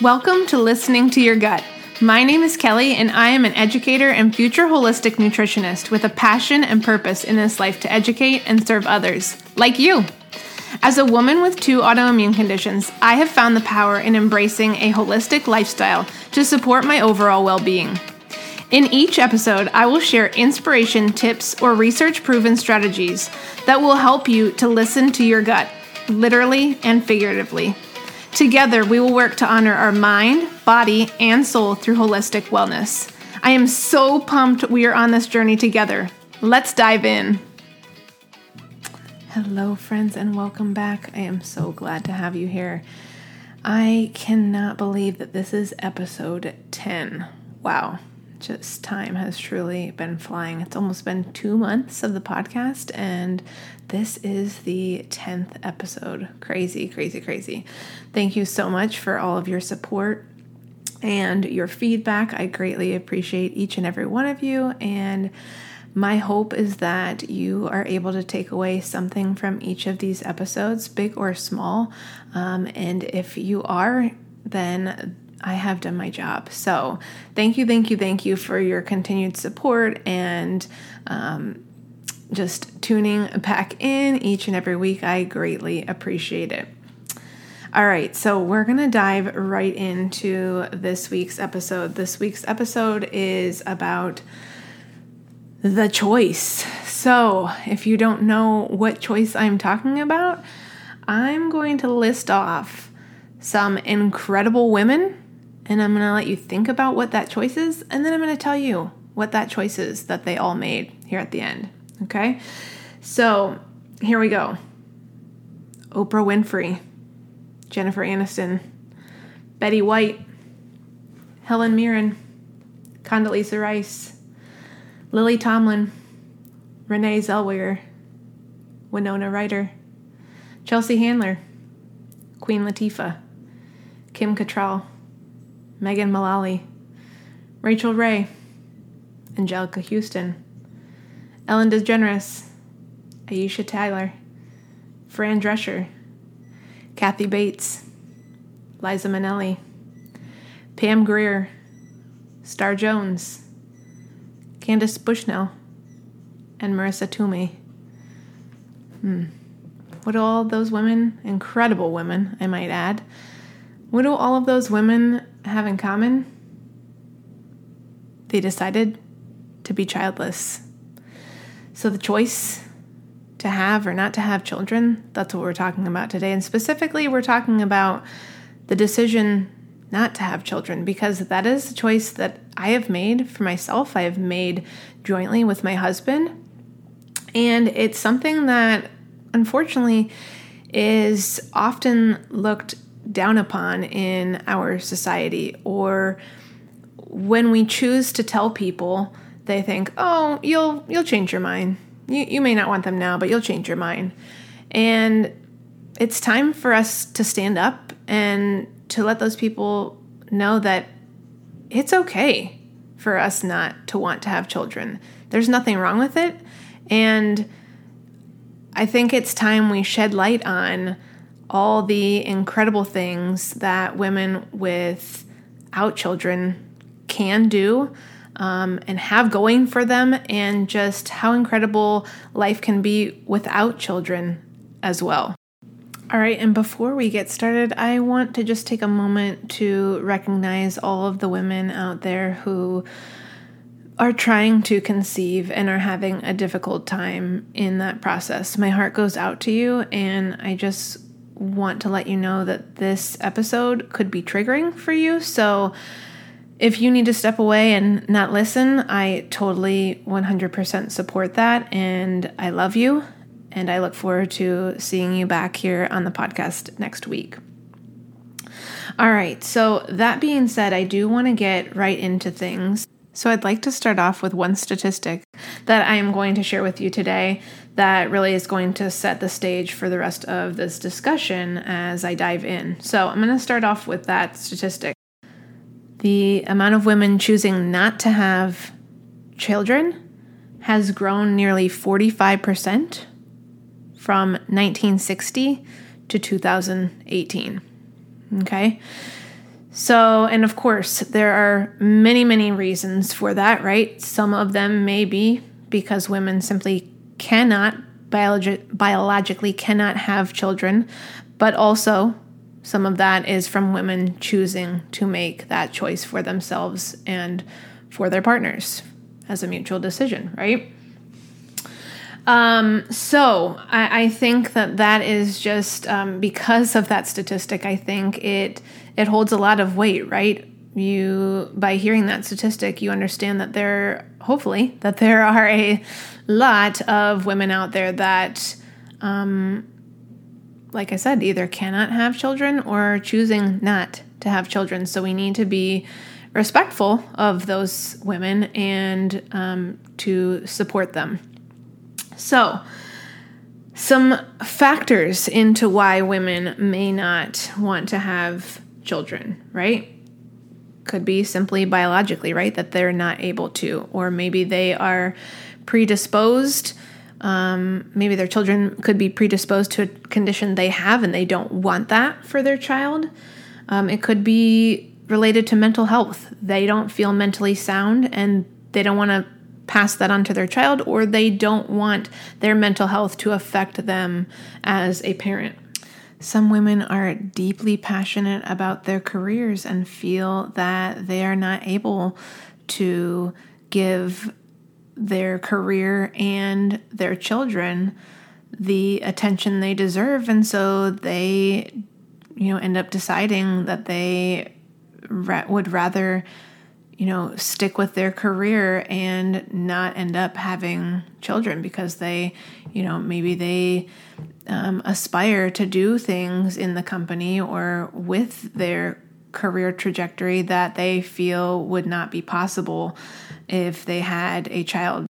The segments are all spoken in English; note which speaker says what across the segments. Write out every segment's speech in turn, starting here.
Speaker 1: Welcome to Listening to Your Gut. My name is Kelly, and I am an educator and future holistic nutritionist with a passion and purpose in this life to educate and serve others, like you. As a woman with two autoimmune conditions, I have found the power in embracing a holistic lifestyle to support my overall well being. In each episode, I will share inspiration, tips, or research proven strategies that will help you to listen to your gut, literally and figuratively. Together, we will work to honor our mind, body, and soul through holistic wellness. I am so pumped we are on this journey together. Let's dive in. Hello, friends, and welcome back. I am so glad to have you here. I cannot believe that this is episode 10. Wow, just time has truly been flying. It's almost been two months of the podcast, and this is the 10th episode. Crazy, crazy, crazy. Thank you so much for all of your support and your feedback. I greatly appreciate each and every one of you. And my hope is that you are able to take away something from each of these episodes, big or small. Um, and if you are, then I have done my job. So, thank you, thank you, thank you for your continued support and um, just tuning back in each and every week. I greatly appreciate it. All right, so we're going to dive right into this week's episode. This week's episode is about the choice. So, if you don't know what choice I'm talking about, I'm going to list off some incredible women and I'm going to let you think about what that choice is, and then I'm going to tell you what that choice is that they all made here at the end. Okay? So here we go Oprah Winfrey, Jennifer Aniston, Betty White, Helen Mirren, Condoleezza Rice, Lily Tomlin, Renee Zellweger, Winona Ryder, Chelsea Handler, Queen Latifah, Kim Cattrall, Megan Mullally, Rachael Ray, Anjelica Huston, Ellen DeGeneres, Aisha Tyler, Fran Drescher, Kathy Bates, Liza Minnelli, Pam Grier, Star Jones, Candace Bushnell, and Marisa Tomei. Hmm. What do all those women, incredible women, I might add, what do all of those women have in common? They decided to be childless. So the choice to have or not to have children, that's what we're talking about today. And specifically, we're talking about the decision not to have children because that is a choice that I have made for myself. I have made jointly with my husband. And it's something that unfortunately is often looked down upon in our society or when we choose to tell people they think, "Oh, you'll you'll change your mind. You you may not want them now, but you'll change your mind." And it's time for us to stand up and to let those people know that it's okay for us not to want to have children. There's nothing wrong with it. And I think it's time we shed light on all the incredible things that women without children can do um, and have going for them, and just how incredible life can be without children as well. All right, and before we get started, I want to just take a moment to recognize all of the women out there who are trying to conceive and are having a difficult time in that process. My heart goes out to you, and I just want to let you know that this episode could be triggering for you. So, if you need to step away and not listen, I totally 100% support that. And I love you. And I look forward to seeing you back here on the podcast next week. All right, so that being said, I do want to get right into things. So, I'd like to start off with one statistic that I am going to share with you today that really is going to set the stage for the rest of this discussion as I dive in. So, I'm going to start off with that statistic. The amount of women choosing not to have children has grown nearly 45% from 1960 to 2018. Okay? So, and of course, there are many, many reasons for that, right? Some of them may be because women simply cannot, biologi- biologically cannot have children, but also some of that is from women choosing to make that choice for themselves and for their partners as a mutual decision, right? Um, so I, I, think that that is just um, because of that statistic. I think it it holds a lot of weight, right? You by hearing that statistic, you understand that there, hopefully, that there are a lot of women out there that, um, like I said, either cannot have children or choosing not to have children. So we need to be respectful of those women and um, to support them. So, some factors into why women may not want to have children, right? Could be simply biologically, right? That they're not able to, or maybe they are predisposed. Um, maybe their children could be predisposed to a condition they have and they don't want that for their child. Um, it could be related to mental health. They don't feel mentally sound and they don't want to pass that on to their child, or they don't want their mental health to affect them as a parent. Some women are deeply passionate about their careers and feel that they are not able to give their career and their children the attention they deserve. And so they, you know, end up deciding that they ra- would rather you know, stick with their career and not end up having children because they, you know, maybe they um, aspire to do things in the company or with their career trajectory that they feel would not be possible if they had a child.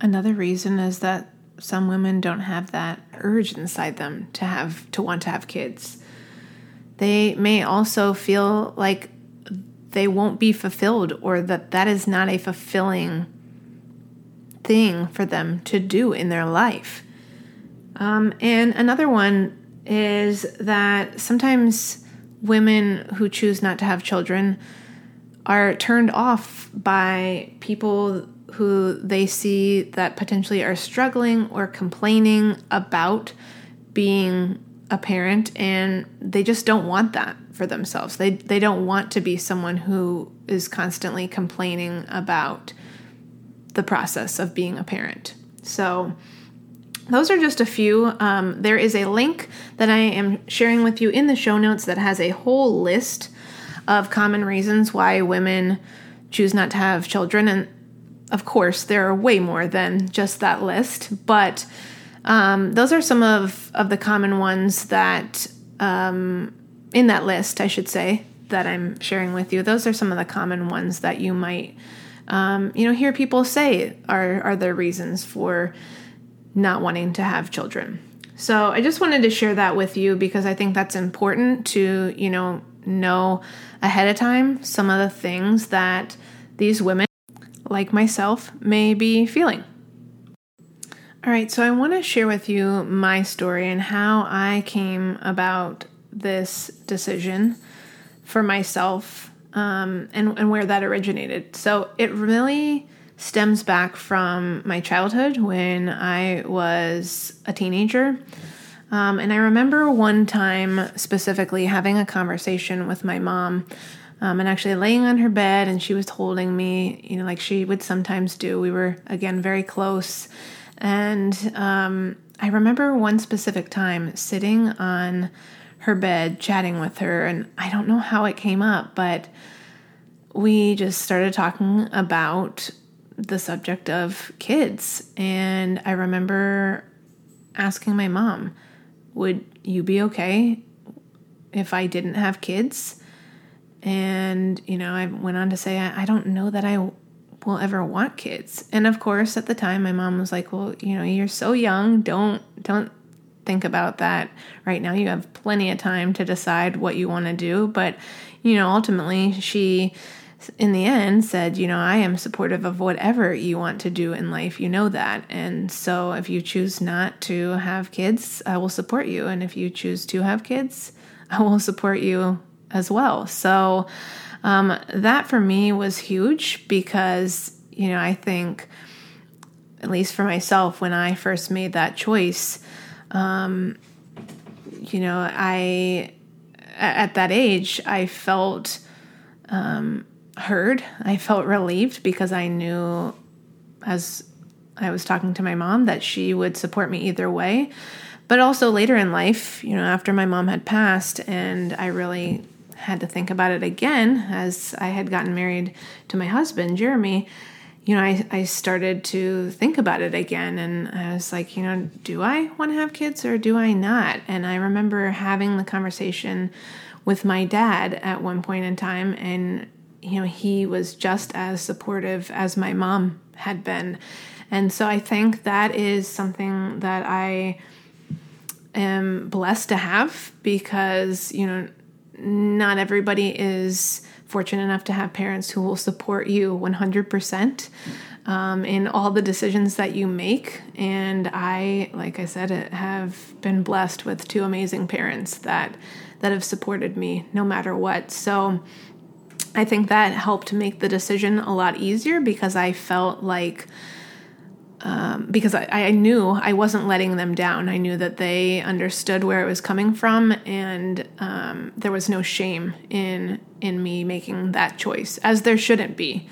Speaker 1: Another reason is that some women don't have that urge inside them to have to want to have kids. They may also feel like they won't be fulfilled or that that is not a fulfilling thing for them to do in their life. Um, and another one is that sometimes women who choose not to have children are turned off by people who they see that potentially are struggling or complaining about being a parent and they just don't want that for themselves. They they don't want to be someone who is constantly complaining about the process of being a parent. So those are just a few. Um, there is a link that I am sharing with you in the show notes that has a whole list of common reasons why women choose not to have children. And of course, there are way more than just that list, but um, those are some of, of the common ones that um, in that list, I should say, that I'm sharing with you, those are some of the common ones that you might, um, you know, hear people say are are the reasons for not wanting to have children. So I just wanted to share that with you because I think that's important to, you know, know ahead of time some of the things that these women, like myself, may be feeling. All right, so I want to share with you my story and how I came about this decision for myself um, and, and where that originated. So it really stems back from my childhood when I was a teenager. Um, and I remember one time specifically having a conversation with my mom um, and actually laying on her bed, and she was holding me, you know, like she would sometimes do. We were, again, very close. And um, I remember one specific time sitting on her bed chatting with her and I don't know how it came up, but we just started talking about the subject of kids and I remember asking my mom, "Would you be okay if I didn't have kids?" And, you know, I went on to say, I, I don't know that I will ever want kids. And of course, at the time, my mom was like, Well, you know, you're so young. Don't, don't think about that right now. You have plenty of time to decide what you want to do. But, you know, ultimately, she, in the end, said, you know, I am supportive of whatever you want to do in life. You know that. And so if you choose not to have kids, I will support you. And if you choose to have kids, I will support you as well. So um, that for me was huge because, you know, I think, at least for myself, when I first made that choice, um, you know, I, at that age, I felt um, heard. I felt relieved because I knew, as I was talking to my mom, that she would support me either way. But also later in life, you know, after my mom had passed and I really had to think about it again as I had gotten married to my husband, Jeremy, you know, I, I started to think about it again. And I was like, you know, do I want to have kids or do I not? And I remember having the conversation with my dad at one point in time. And, you know, he was just as supportive as my mom had been. And so I think that is something that I am blessed to have because, you know, not everybody is fortunate enough to have parents who will support you 100% um, in all the decisions that you make. And I, like I said, have been blessed with two amazing parents that that have supported me no matter what. So I think that helped make the decision a lot easier because I felt like um, because I, I, knew I wasn't letting them down. I knew that they understood where it was coming from, and um, there was no shame in in me making that choice, as there shouldn't be.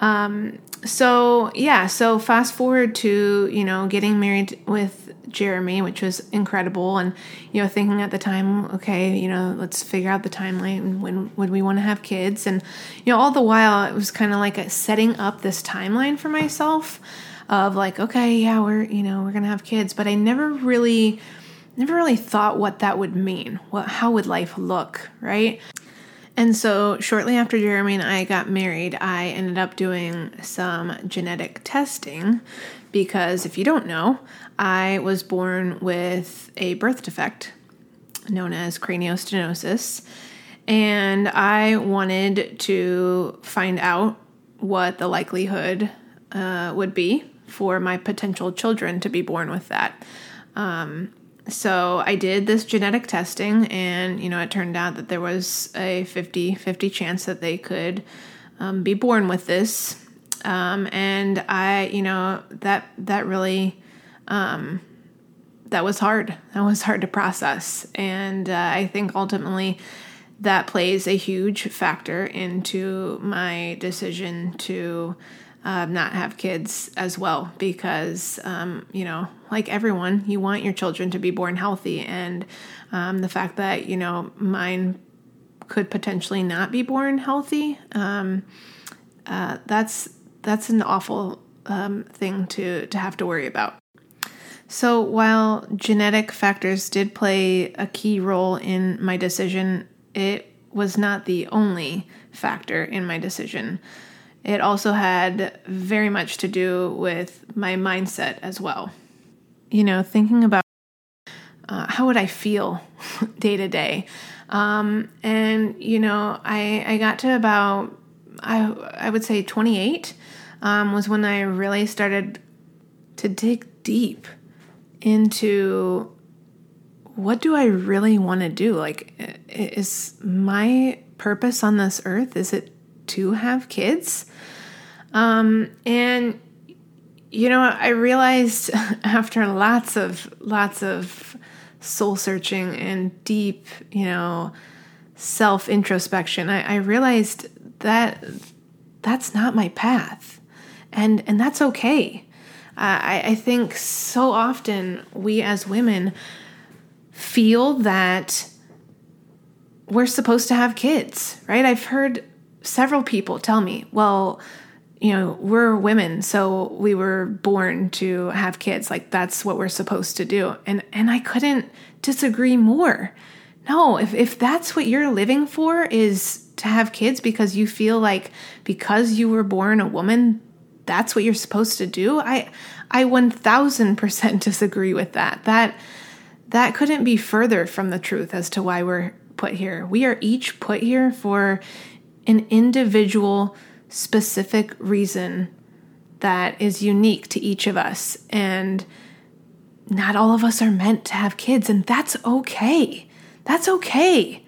Speaker 1: Um, so yeah, so fast forward to you know getting married with Jeremy, which was incredible, and you know thinking at the time, okay, you know let's figure out the timeline when would we want to have kids, and you know all the while it was kind of like setting up this timeline for myself of like, okay, yeah, we're, you know, we're to have kids, but I never really never really thought what that would mean. What how would life look, right? And so, shortly after Jeremy and I got married, I ended up doing some genetic testing because if you don't know, I was born with a birth defect known as craniostenosis. And I wanted to find out what the likelihood uh, would be for my potential children to be born with that. Um, so I did this genetic testing, and you know, it turned out that there was a 50 50 chance that they could um, be born with this. Um, and I, you know, that that really um, that was hard. That was hard to process, and uh, I think ultimately that plays a huge factor into my decision to uh, not have kids as well because um, you know like everyone you want your children to be born healthy. And um, the fact that you know mine could potentially not be born healthy um, uh, that's that's an awful um, thing to to have to worry about. So while genetic factors did play a key role in my decision it was not the only factor in my decision it also had very much to do with my mindset as well. You know, thinking about uh, how would I feel day to day. Um, and, you know, I, I got to about, I, I would say 28 um, was when I really started to dig deep into what do I really want to do? Like, is my purpose on this earth, is it to have kids? Um, and you know, I realized after lots of lots of soul searching and deep, you know, self introspection, I, I realized that that's not my path, and and that's okay. Uh, I, I think so often we as women feel that we're supposed to have kids, right? I've heard several people tell me, well, you know, we're women, so we were born to have kids. Like that's what we're supposed to do. And and I couldn't disagree more. No, if if that's what you're living for is to have kids because you feel like because you were born a woman, that's what you're supposed to do. I I 1000% disagree with that. That that couldn't be further from the truth as to why we're put here. We are each put here for an individual specific reason that is unique to each of us. And not all of us are meant to have kids, and that's okay. That's okay.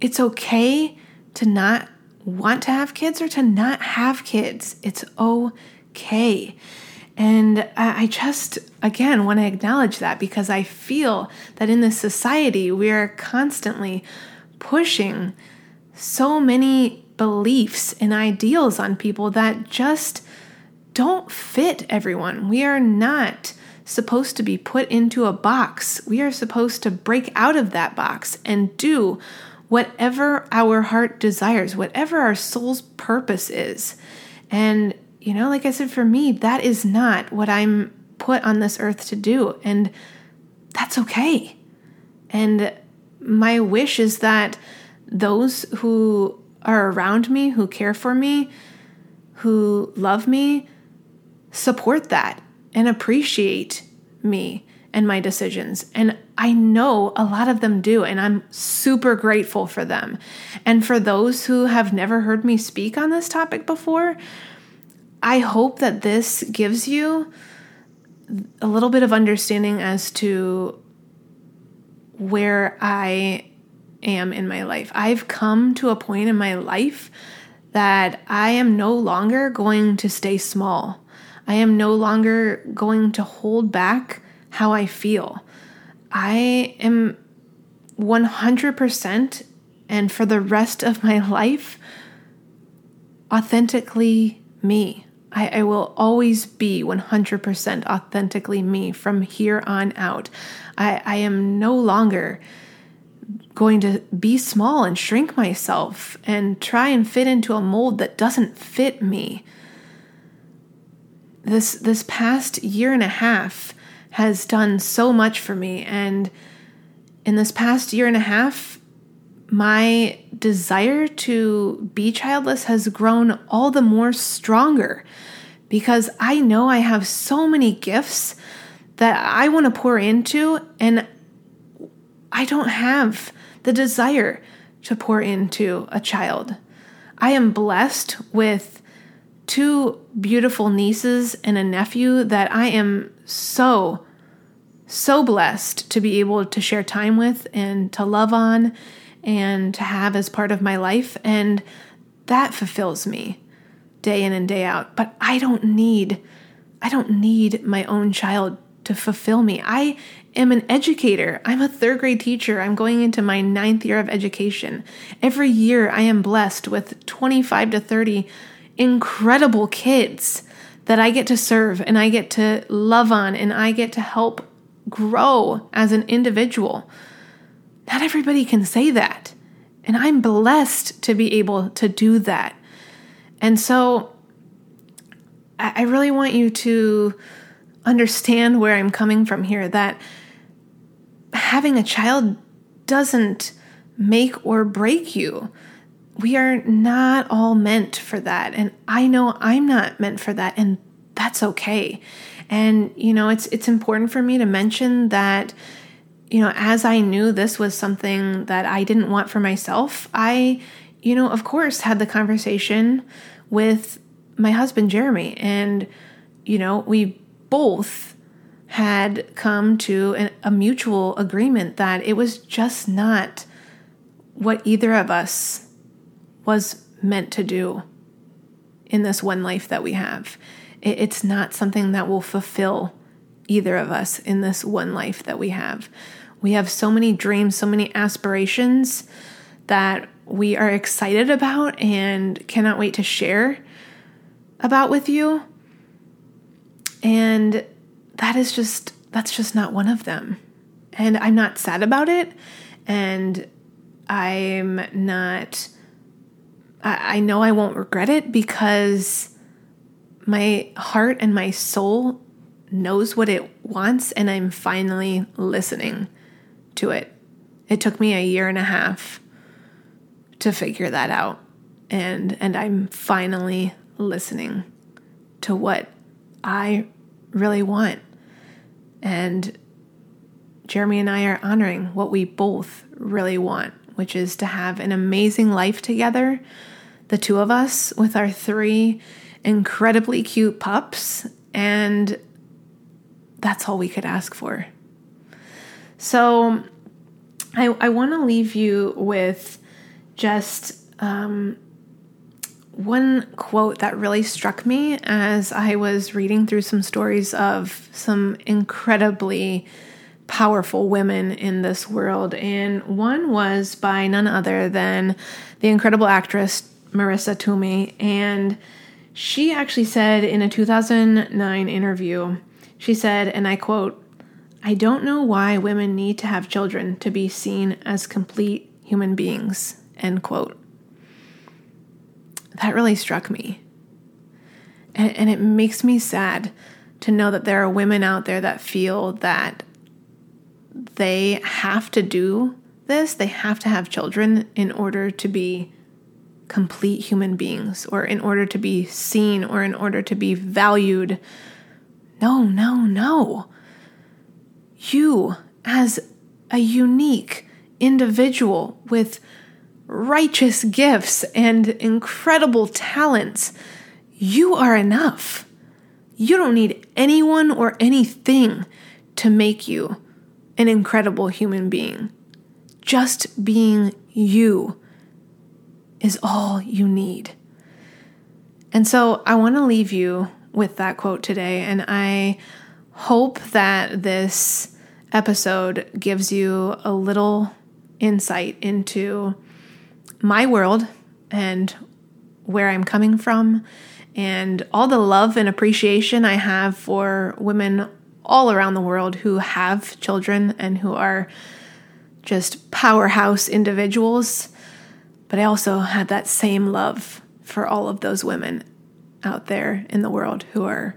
Speaker 1: it's okay to not want to have kids or to not have kids. It's okay. And I just, again, want to acknowledge that because I feel that in this society, we are constantly pushing so many beliefs and ideals on people that just don't fit everyone. We are not supposed to be put into a box. We are supposed to break out of that box and do whatever our heart desires, whatever our soul's purpose is. And, you know, like I said, for me, that is not what I'm put on this earth to do. And that's okay. And my wish is that those who are around me, who care for me, who love me, support that and appreciate me and my decisions. And I know a lot of them do, and I'm super grateful for them. And for those who have never heard me speak on this topic before, I hope that this gives you a little bit of understanding as to where I am in my life. I've come to a point in my life that I am no longer going to stay small. I am no longer going to hold back how I feel. I am 100% and for the rest of my life authentically me. I, I, will always be 100% authentically me from here on out. I, I am no longer going to be small and shrink myself and try and fit into a mold that doesn't fit me. This this past year and a half has done so much for me and in this past year and a half my desire to be childless has grown all the more stronger because I know I have so many gifts that I want to pour into and I don't have the desire to pour into a child. I am blessed with two beautiful nieces and a nephew that I am so, so blessed to be able to share time with and to love on and to have as part of my life. And that fulfills me day in and day out. But I don't need, I don't need my own child to fulfill me. I am an educator. I'm a third grade teacher. I'm going into my ninth year of education. Every year, I am blessed with 25 to 30 incredible kids that I get to serve and I get to love on and I get to help grow as an individual. Not everybody can say that. And I'm blessed to be able to do that. And so I really want you to understand where I'm coming from here that having a child doesn't make or break you. We are not all meant for that. And I know I'm not meant for that, and that's okay. And you know, it's it's important for me to mention that you know, as I knew this was something that I didn't want for myself, I you know, of course, had the conversation with my husband Jeremy and you know, we both had come to an, a mutual agreement that it was just not what either of us was meant to do in this one life that we have. It, it's not something that will fulfill either of us in this one life that we have. We have so many dreams, so many aspirations that we are excited about and cannot wait to share about with you. And that is just that's just not one of them. And I'm not sad about it and I'm not I, I know I won't regret it because my heart and my soul knows what it wants and I'm finally listening to it. It took me a year and a half to figure that out and and I'm finally listening to what I really want. And Jeremy and I are honoring what we both really want, which is to have an amazing life together, the two of us with our three incredibly cute pups. And that's all we could ask for. So I, I want to leave you with just um, one quote that really struck me as I was reading through some stories of some incredibly powerful women in this world. And one was by none other than the incredible actress Marisa Tomei. And she actually said in a 2009 interview, she said, and I quote, I don't know why women need to have children to be seen as complete human beings, end quote. That really struck me. And, and it makes me sad to know that there are women out there that feel that they have to do this, they have to have children in order to be complete human beings or in order to be seen or in order to be valued. No, no, no. You, as a unique individual with righteous gifts and incredible talents, you are enough. You don't need anyone or anything to make you an incredible human being. Just being you is all you need. And so I want to leave you with that quote today. And I hope that this episode gives you a little insight into my world and where I'm coming from and all the love and appreciation I have for women all around the world who have children and who are just powerhouse individuals. But I also had that same love for all of those women out there in the world who are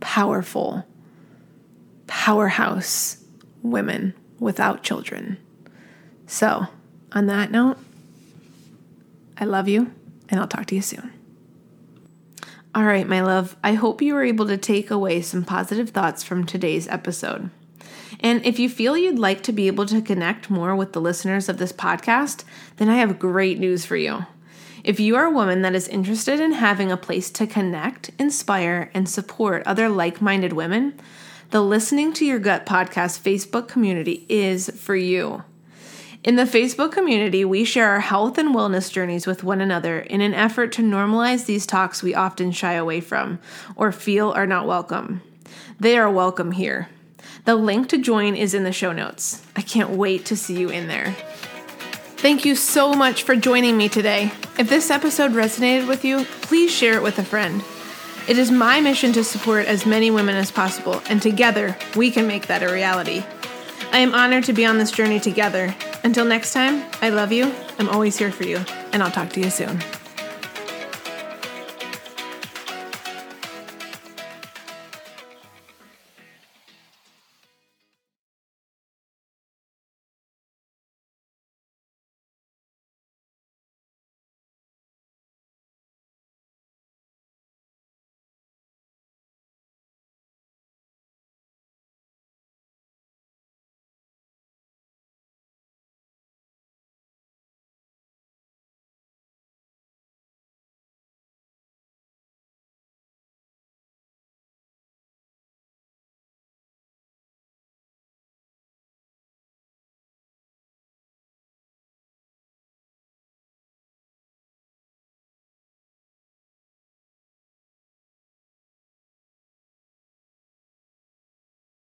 Speaker 1: powerful, powerhouse women without children. So, on that note, I love you, and I'll talk to you soon. All right, my love, I hope you were able to take away some positive thoughts from today's episode. And if you feel you'd like to be able to connect more with the listeners of this podcast, then I have great news for you. If you are a woman that is interested in having a place to connect, inspire, and support other like minded women, the Listening to Your Gut podcast Facebook community is for you. In the Facebook community, we share our health and wellness journeys with one another in an effort to normalize these talks we often shy away from or feel are not welcome. They are welcome here. The link to join is in the show notes. I can't wait to see you in there. Thank you so much for joining me today. If this episode resonated with you, please share it with a friend. It is my mission to support as many women as possible, and together we can make that a reality. I am honored to be on this journey together. Until next time, I love you, I'm always here for you, and I'll talk to you soon.